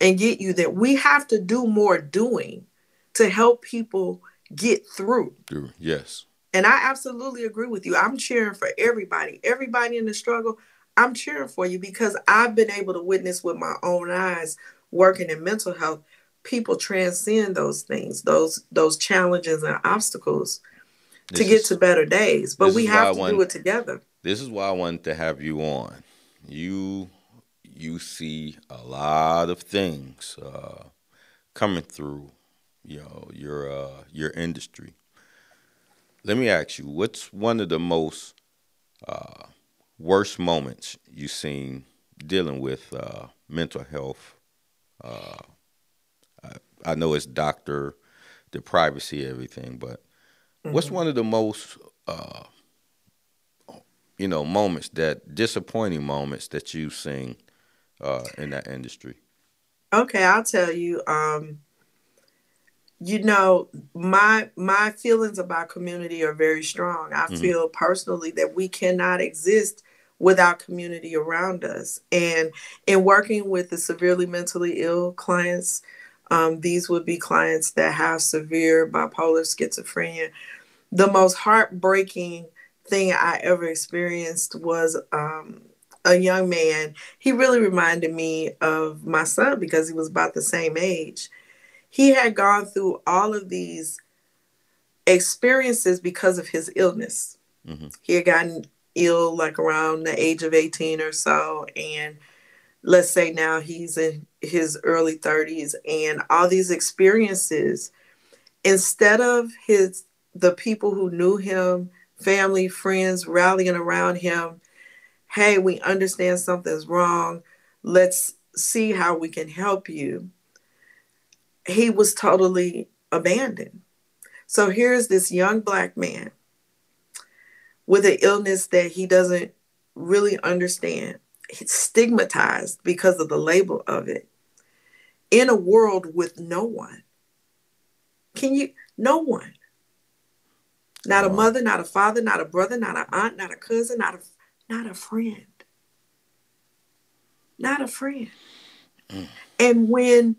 and get you there. We have to do more doing to help people get through. Yes. And I absolutely agree with you. I'm cheering for everybody. Everybody in the struggle, I'm cheering for you because I've been able to witness with my own eyes working in mental health people transcend those things, those those challenges and obstacles this to get is, to better days. But we have to do it together. This is why I wanted to have you on. You you see a lot of things uh, coming through you know your uh, your industry. Let me ask you, what's one of the most uh, worst moments you've seen dealing with uh, mental health? Uh, I, I, know it's doctor, the privacy, everything, but mm-hmm. what's one of the most uh, you know moments that disappointing moments that you've seen uh, in that industry? Okay, I'll tell you. Um, you know my my feelings about community are very strong. I mm-hmm. feel personally that we cannot exist without community around us. And in working with the severely mentally ill clients um, these would be clients that have severe bipolar schizophrenia. The most heartbreaking thing i ever experienced was um, a young man. He really reminded me of my son because he was about the same age he had gone through all of these experiences because of his illness. Mm-hmm. He had gotten ill like around the age of 18 or so. And let's say now he's in his early 30s and all these experiences, instead of his the people who knew him, family, friends rallying around him, hey, we understand something's wrong. Let's see how we can help you he was totally abandoned. So here's this young black man with an illness that he doesn't really understand, He's stigmatized because of the label of it, in a world with no one. Can you? No one. Not a mother, not a father, not a brother, not an aunt, not a cousin, not a not a friend. Not a friend. Mm. And when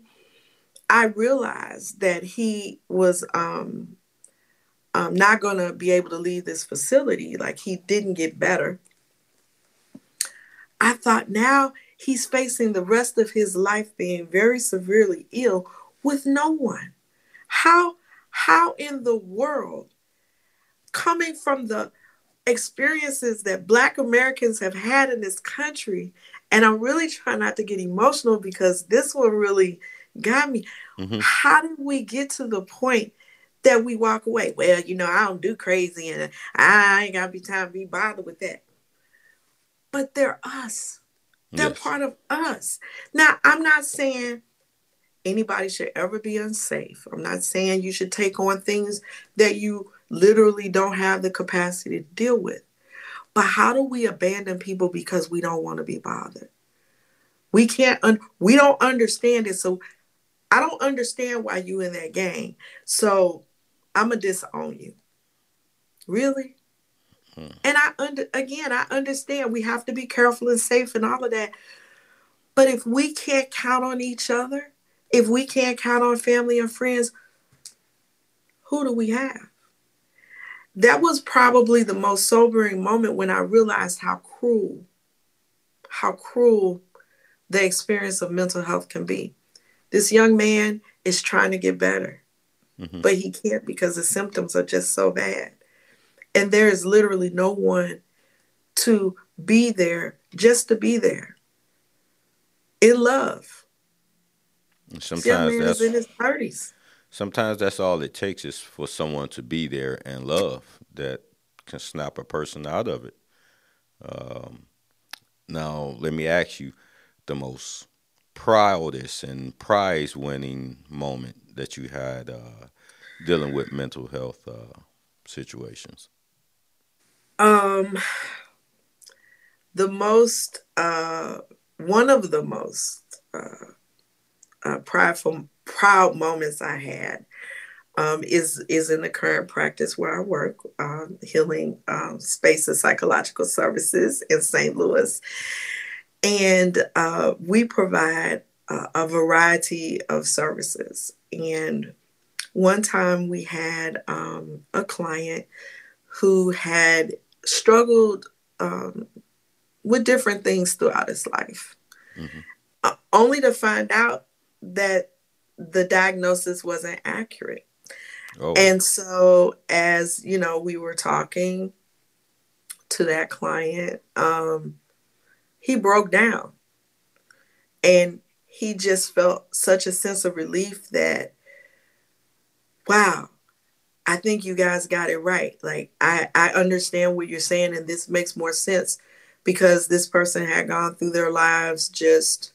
I realized that he was um, um, not going to be able to leave this facility. Like he didn't get better. I thought now he's facing the rest of his life being very severely ill with no one. How how in the world coming from the experiences that black Americans have had in this country and I'm really trying not to get emotional because this one really got me. Mm-hmm. How did we get to the point that we walk away. Well, you know, I don't do crazy and I ain't got to be time to be bothered with that. But they're us. They're yes. part of us. Now, I'm not saying anybody should ever be unsafe. I'm not saying you should take on things that you literally don't have the capacity to deal with. But how do we abandon people because we don't want to be bothered? We can't un- we don't understand it. So I don't understand why you in that game. So I'm gonna disown you. Really? Hmm. And I under again, I understand we have to be careful and safe and all of that. But if we can't count on each other, if we can't count on family and friends, who do we have? That was probably the most sobering moment when I realized how cruel, how cruel the experience of mental health can be. This young man is trying to get better, mm-hmm. but he can't because the symptoms are just so bad. And there is literally no one to be there just to be there in love. sometimes that's in his 30s. Sometimes that's all it takes is for someone to be there and love that can snap a person out of it. Um, now, let me ask you the most proudest and prize winning moment that you had uh, dealing with mental health uh, situations? Um, the most, uh, one of the most uh, uh, prideful, proud moments I had um, is is in the current practice where I work, um, healing um, spaces psychological services in St. Louis, and uh, we provide uh, a variety of services. And one time we had um, a client who had struggled um, with different things throughout his life, mm-hmm. uh, only to find out that the diagnosis wasn't accurate. Oh. And so, as you know, we were talking to that client, um, he broke down. And he just felt such a sense of relief that wow i think you guys got it right. Like i i understand what you're saying and this makes more sense because this person had gone through their lives just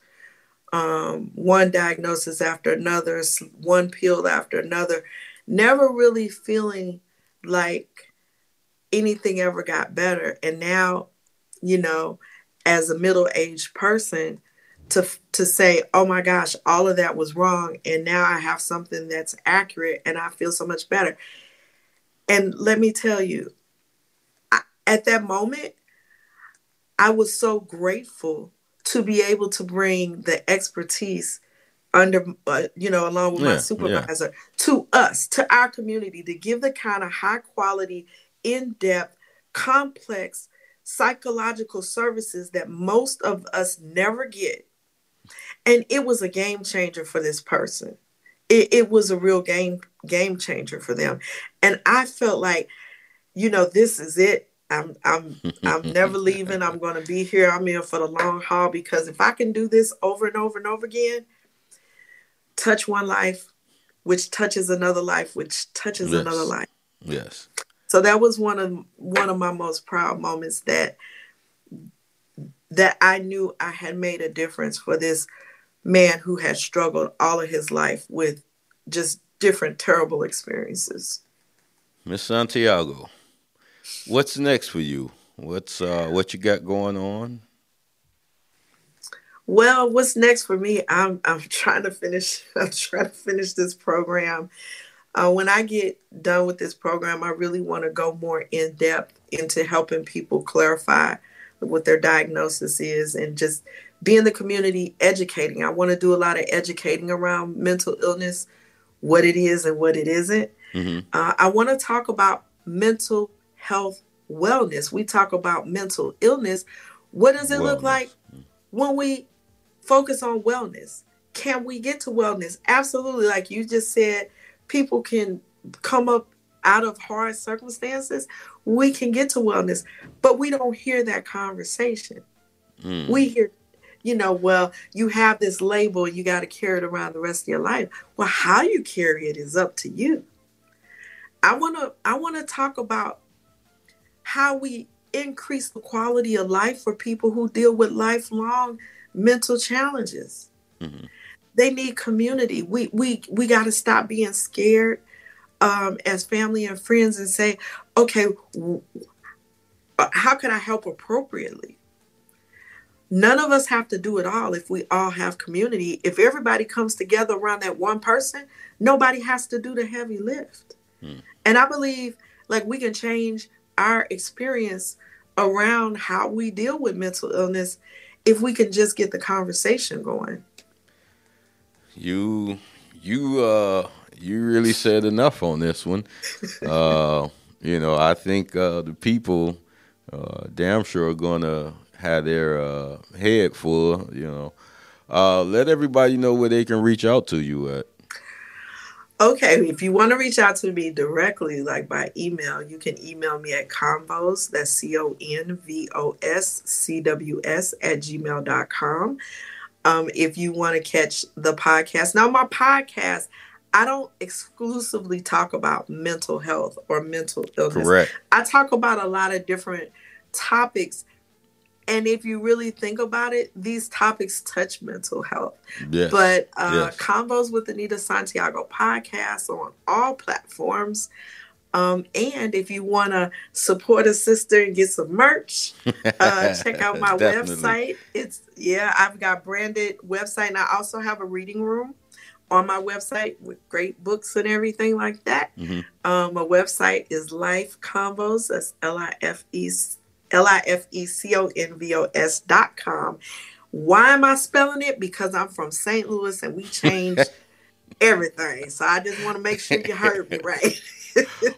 um, one diagnosis after another one pill after another never really feeling like anything ever got better. And now you know as a middle-aged person to to say oh my gosh all of that was wrong and now i have something that's accurate and i feel so much better and let me tell you I, at that moment i was so grateful to be able to bring the expertise under uh, you know along with yeah, my supervisor yeah. to us to our community to give the kind of high quality in-depth complex psychological services that most of us never get. And it was a game changer for this person. It, it was a real game game changer for them. And I felt like, you know, this is it. I'm I'm I'm never leaving. I'm going to be here. I'm here for the long haul because if I can do this over and over and over again, touch one life, which touches another life, which touches yes. another life. Yes. So that was one of one of my most proud moments that that I knew I had made a difference for this man who had struggled all of his life with just different terrible experiences. Miss Santiago, what's next for you? What's uh, what you got going on? Well, what's next for me? I'm I'm trying to finish. I'm trying to finish this program uh, when I get done with this program, I really want to go more in depth into helping people clarify what their diagnosis is and just be in the community educating. I want to do a lot of educating around mental illness, what it is and what it isn't. Mm-hmm. Uh, I want to talk about mental health wellness. We talk about mental illness. What does it wellness. look like when we focus on wellness? Can we get to wellness? Absolutely. Like you just said, people can come up out of hard circumstances, we can get to wellness, but we don't hear that conversation. Mm. We hear, you know, well, you have this label, you got to carry it around the rest of your life. Well, how you carry it is up to you. I want to I want to talk about how we increase the quality of life for people who deal with lifelong mental challenges. Mm-hmm. They need community. We we we got to stop being scared um, as family and friends and say, okay, how can I help appropriately? None of us have to do it all if we all have community. If everybody comes together around that one person, nobody has to do the heavy lift. Hmm. And I believe like we can change our experience around how we deal with mental illness if we can just get the conversation going. You you uh you really said enough on this one. uh you know, I think uh the people uh damn sure are going to have their uh head full, you know. Uh let everybody know where they can reach out to you at. Okay, if you want to reach out to me directly, like by email, you can email me at convos, that's C O N V O S C W S at gmail.com. Um, if you want to catch the podcast. Now, my podcast, I don't exclusively talk about mental health or mental illness. Correct. I talk about a lot of different topics and if you really think about it, these topics touch mental health. Yes. But uh, yes. Convos with Anita Santiago podcast on all platforms. Um, and if you want to support a sister and get some merch, uh, check out my website. It's yeah, I've got branded website, and I also have a reading room on my website with great books and everything like that. Mm-hmm. Um, my website is Life Convos. That's L I F E L I F E C O N V O S dot com. Why am I spelling it? Because I'm from St. Louis and we changed everything. So I just want to make sure you heard me right.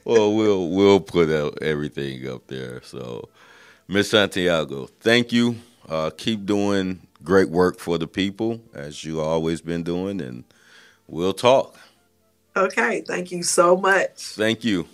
Well, we'll we'll put everything up there. So, Miss Santiago, thank you. Uh, keep doing great work for the people as you always been doing, and we'll talk. Okay, thank you so much. Thank you.